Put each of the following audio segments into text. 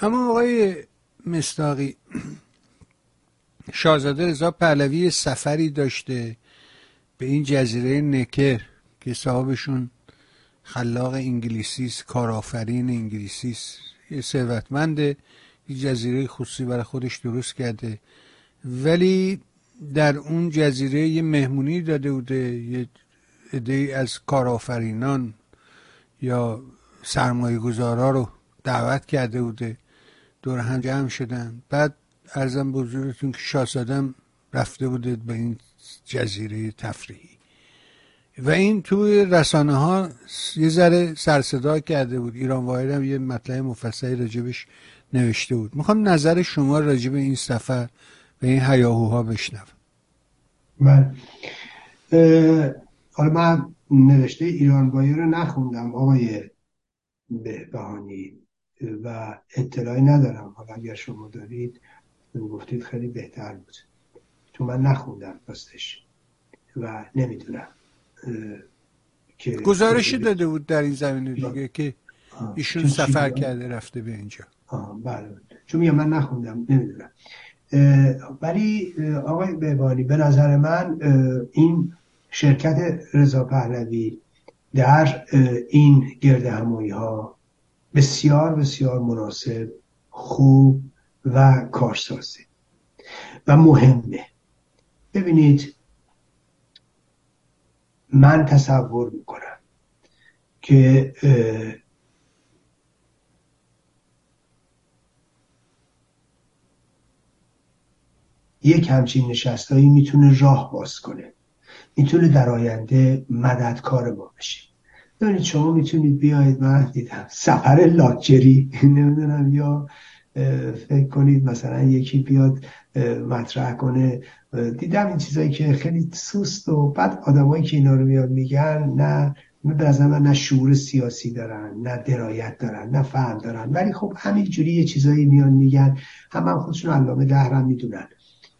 اما آقای مستاقی شاهزاده رضا پهلوی سفری داشته به این جزیره نکر که صاحبشون خلاق انگلیسیست کارآفرین انگلیسیست یه ثروتمنده. یه جزیره خصوصی برای خودش درست کرده. ولی در اون جزیره یه مهمونی داده بوده یه عده از کارآفرینان یا سرمایه گذارا رو دعوت کرده بوده. دور هم جمع شدن. بعد ارزم بزرگتون که شاهزادم رفته بوده به این جزیره تفریحی. و این توی رسانه ها یه ذره سرصدا کرده بود. ایران واحد هم یه مطلب مفصلی راجبش نوشته بود. می‌خوام نظر شما راجب این سفر و این هیاهوها بشنوم. من حالا من نوشته ایران رو نخوندم آقای بهبهانی. و اطلاعی ندارم. حالا اگر شما دارید گفتید خیلی بهتر بود. تو من نخوندم راستش و نمی‌دونم که گزارشی داده بود در این زمینه دیگه که ایشون سفر کرده رفته به اینجا. بله. چون میگم من نخوندم نمی‌دونم. ولی آقای بهبانی به نظر من این شرکت رضا پهلوی در این گرد همایی ها بسیار بسیار مناسب خوب و کارسازه و مهمه. ببینید من تصور می‌کنم که یک همچین نشستایی می‌تونه راه باز کنه. می‌تونه در آینده مددکار ما بشه. ببینید شما می‌تونید بیاید من دیدم. سفر لاکچری نمی‌دونم یا فکر کنید مثلا یکی بیاد مطرح کنه. دیدم این چیزایی که خیلی سوست و بعد آدمایی که اینا رو میاد میگن نه به من نه شعور سیاسی دارن نه درایت دارن نه فهم دارن. ولی خب همینجوری یه چیزایی میان میگن. هم هم خودشون علامه دهرم می‌دونن.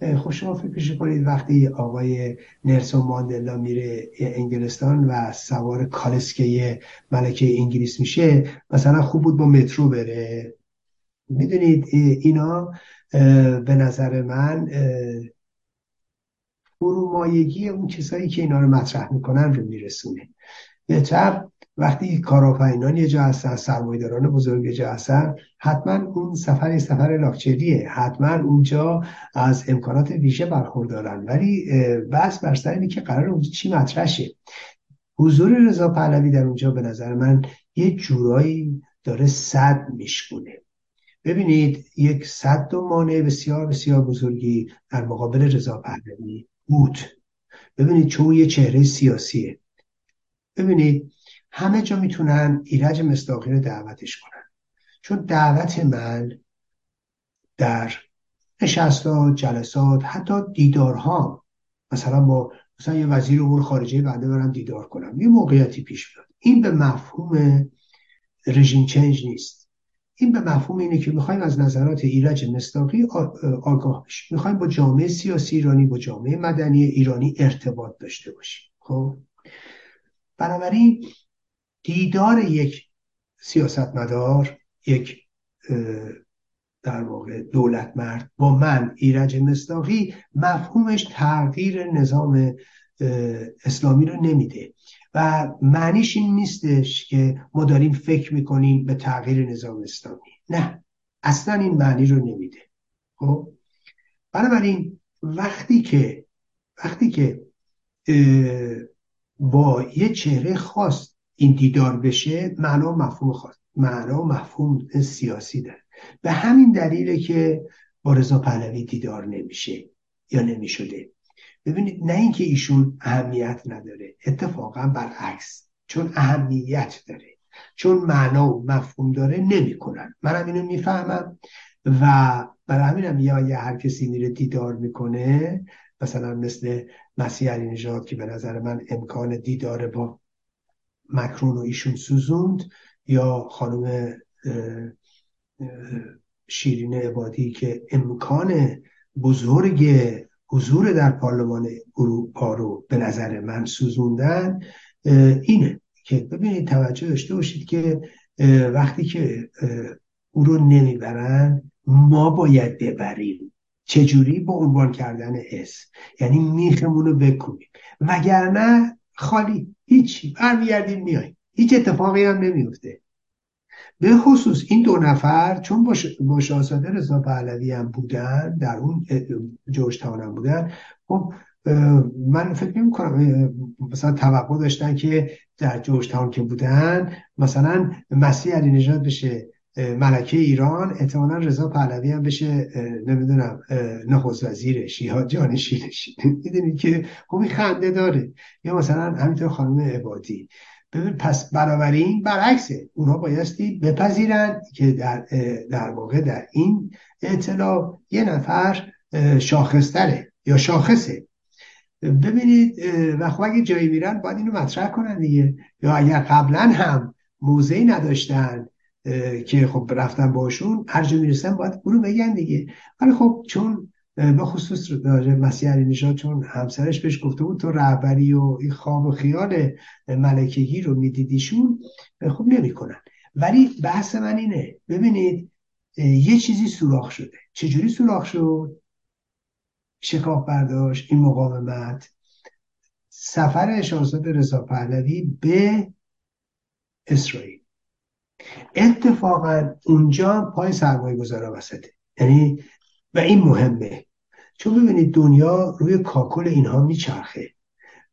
خب شما فکرش کنید وقتی آقای نرسون ماندلا میره انگلستان و سوار کالسکه ملکه انگلیس میشه مثلا خوب بود با مترو بره. می‌دونید اینا به نظر من فرومایگی اون کسایی که اینا رو مطرح می‌کنن رو میرسونه. بهتر وقتی کارآفرینان یه جا هستن سرمایه‌داران بزرگ یه جا هستن حتما اون سفر سفر لاکچریه. حتما اونجا از امکانات ویژه برخوردارن. ولی بس بر سر که قرار اونجا چی مطرح شه حضور رضا پهلوی در اونجا به نظر من یه جورایی داره صد میشکونه. ببینید یک صد و مانع بسیار بسیار بزرگی در مقابل رضا پهلوی بود. ببینید چون یه چهره سیاسیه. ببینید همه جا می‌تونن ایرج مستاقی رو دعوتش کنن. چون دعوت من در نشستات جلسات حتی دیدارها مثلا با مثلا یه وزیر امور خارجه بنده برم دیدار کنم. یه موقعیتی پیش بیاد این به مفهوم رژیم چنج نیست. این به مفهوم اینه که می‌خوایم از نظرات ایرج مستاقی آگاه بشیم. می‌خوایم با جامعه سیاسی ایرانی با جامعه مدنی ایرانی ارتباط داشته باشیم. خب؟ بنابراین دیدار یک سیاستمدار یک در واقع دولت مرد با من ایرج مستاقی مفهومش تغییر نظام اسلامی رو نمیده و معنیش این نیستش که ما داریم فکر می‌کنیم به تغییر نظام اسلامی. نه اصلا این معنی رو نمیده. خب؟ بنابراین وقتی که وقتی که با یه چهره خاص این دیدار بشه معنا مفهوم خاص معنا مفهوم سیاسی داره. به همین دلیله که با رضا پهلوی دیدار نمیشه یا نمی‌شده. ببینید نه اینکه ایشون اهمیت نداره اتفاقا برعکس چون اهمیت داره. چون معنا و مفهوم داره نمی‌کنن. منم اینو می‌فهمم و برای همینم یا یه هر کسی میره دیدار می‌کنه مثلا مثل مسیح علی نژاد که به نظر من امکان دیدار با مکرون و ایشون سوزوند یا خانم شیرین عبادی که امکان بزرگ حضور در پارلمان اروپا رو به نظر من سوزوندن اینه که ببینید توجه داشته باشید که وقتی که او رو نمی‌برن ما باید ببریم. چجوری با عنوان کردن اسم یعنی میخمون رو بکنیم وگرنه خالی هیچی. برمیگردیم میاییم هیچ اتفاقی هم نمیفته. به خصوص این دو نفر چون با شاهزاده رضا پهلوی هم بودن در اون جورج تاون بودن خب من فکر نمی کنم مثلا توقع داشتن که در جورج تاون که بودن مثلا مسیح علی نجات بشه ملکه ایران احتمالا رضا پهلوی هم بشه نمی‌دونم نخست وزیرش یا جانشینش می‌دونید که خوبی خنده داره. یا مثلا همینطور خانم عبادی. ببین پس بنابراین برعکسه. اونها بایستی بپذیرن که در, در واقع در این اطلاع یه نفر شاخصتره یا شاخصه. ببینید و خب اگه جایی میرن باید اینو مطرح کنن دیگه. یا اگر قبلا هم موضعی نداشتن که خب رفتن باشون هر جا می‌رسن باید اونو بگن دیگه. ولی خب چون به خصوص مسیح علی نژاد چون همسرش بهش گفته بود تو رهبری و این خواب و خیال ملکگی رو میدیدیشون خب نمی‌کنن. ولی بحث من اینه ببینید یه چیزی سوراخ شده. چجوری سوراخ شد؟ شکاف برداشت این مقاومت. سفر شاهزاده رضا پهلوی به اسرائیل. اتفاقا اونجا پای سرمایه گذارا وسطه. یعنی و این مهمه. چون ببینید دنیا روی کاکل اینها میچرخه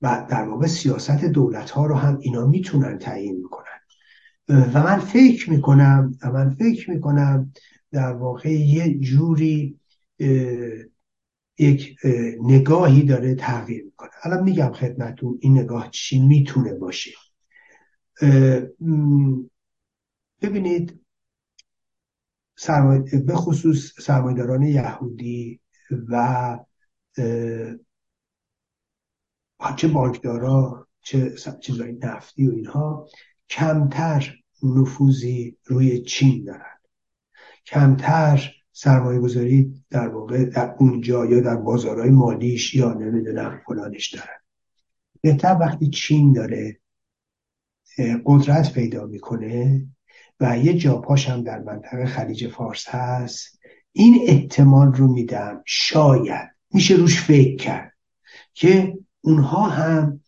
و در واقع سیاست دولت ها رو هم اینا می‌تونن تعیین می‌کنن. و من فکر می‌کنم و من فکر می‌کنم در واقع یه جوری یک نگاهی داره تغییر می‌کنه. الان میگم خدمتون این نگاه چی می‌تونه باشه. ببینید به خصوص سرمایداران یهودی و چه بانکدارا چه چیزای نفتی و اینها کمتر نفوذی روی چین دارن. کمتر سرمایه گذاری در واقع در اونجا یا در بازارهای مالیش یا نمی‌دونم فلانش دارن. بهتر وقتی چین داره قدرت پیدا می‌کنه و یه جاپاش هم در منطقه خلیج فارس هست. این احتمال رو میدم شاید میشه روش فکر کرد که اونها هم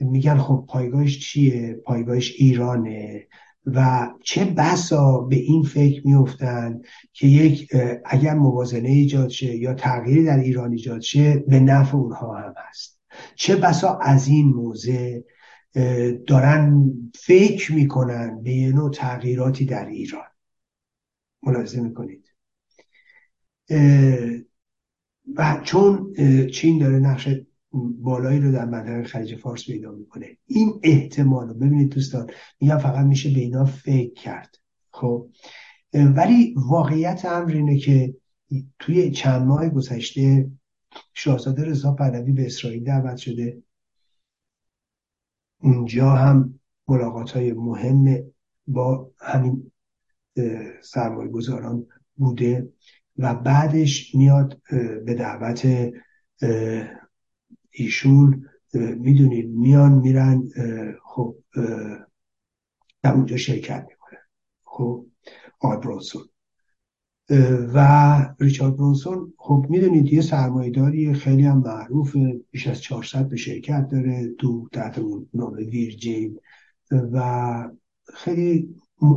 میگن خب پایگاهش چیه؟ پایگاهش ایرانه. و چه بسا به این فکر میفتن که یک اگر موازنه ایجاد شه یا تغییری در ایران ایجاد شه به نفع اونها هم هست. چه بسا از این موضع دارن فکر می‌کنن به یه نوع تغییراتی در ایران. ملاحظه می‌کنید. و چون چین داره نقش بالایی رو در منطقه خلیج فارس پیدا می‌کنه. این احتمال رو ببینید دوستان میگم فقط میشه به اینا فکر کرد. خب؟ ولی واقعیت امر اینه که توی چند ماه گذشته شاهزاده رضا پهلوی به اسرائیل دعوت شده. اونجا هم ملاقات های مهم با همین سرمایه گذاران بوده و بعدش میاد به دعوت ایشون می‌دونید میان میرن خب در اونجا شرکت می‌کنن خب آقای و ریچارد برونسون خب می‌دونید یه سرمایداری خیلی هم معروف بیش از 400 به شرکت داره تو تحت نام ویرجین و خیلی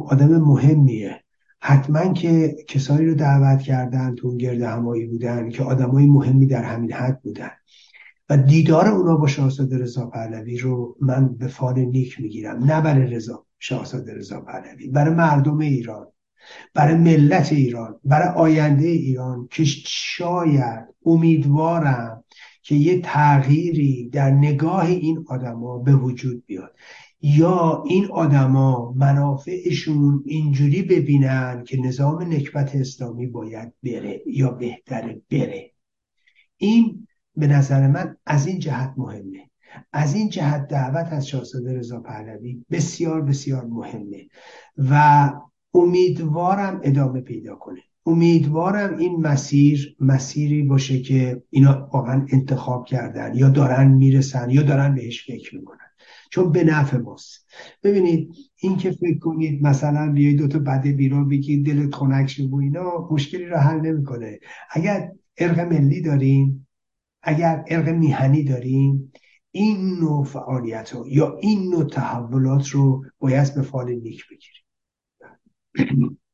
آدم مهمیه. حتما که کسانی رو دعوت کردن تو اون گرد همایی بودن که آدمای مهمی در همین حد بودن. و دیدار اونا با شاهزاده رضا پهلوی رو من به فال نیک می‌گیرم نه برای رضا شاهزاده رضا پهلوی برای مردم ایران. برای ملت ایران برای آینده ایران که شاید امیدوارم که یه تغییری در نگاه این آدما به وجود بیاد. یا این آدما منافعشون اینجوری ببینن که نظام نکبت اسلامی باید بره یا بهتره بره. این به نظر من از این جهت مهمه. از این جهت دعوت از شاهزاده رضا پهلوی بسیار بسیار مهمه. و امیدوارم ادامه پیدا کنه. امیدوارم این مسیر مسیری باشه که اینا واقعا انتخاب کردن یا دارن می‌رسن یا دارن بهش فکر می‌کنن. چون به نفع ماست. ببینید این که فکر کنید مثلا بیای دوتا بده بیرون بگید دلت خنک شد و اینا مشکلی رو حل نمی‌کنه. اگر ارق ملی داریم اگر ارق میهنی داریم این نوع فعالیت رو یا این نوع تحولات رو باید به فال نیک بگیریم. あ。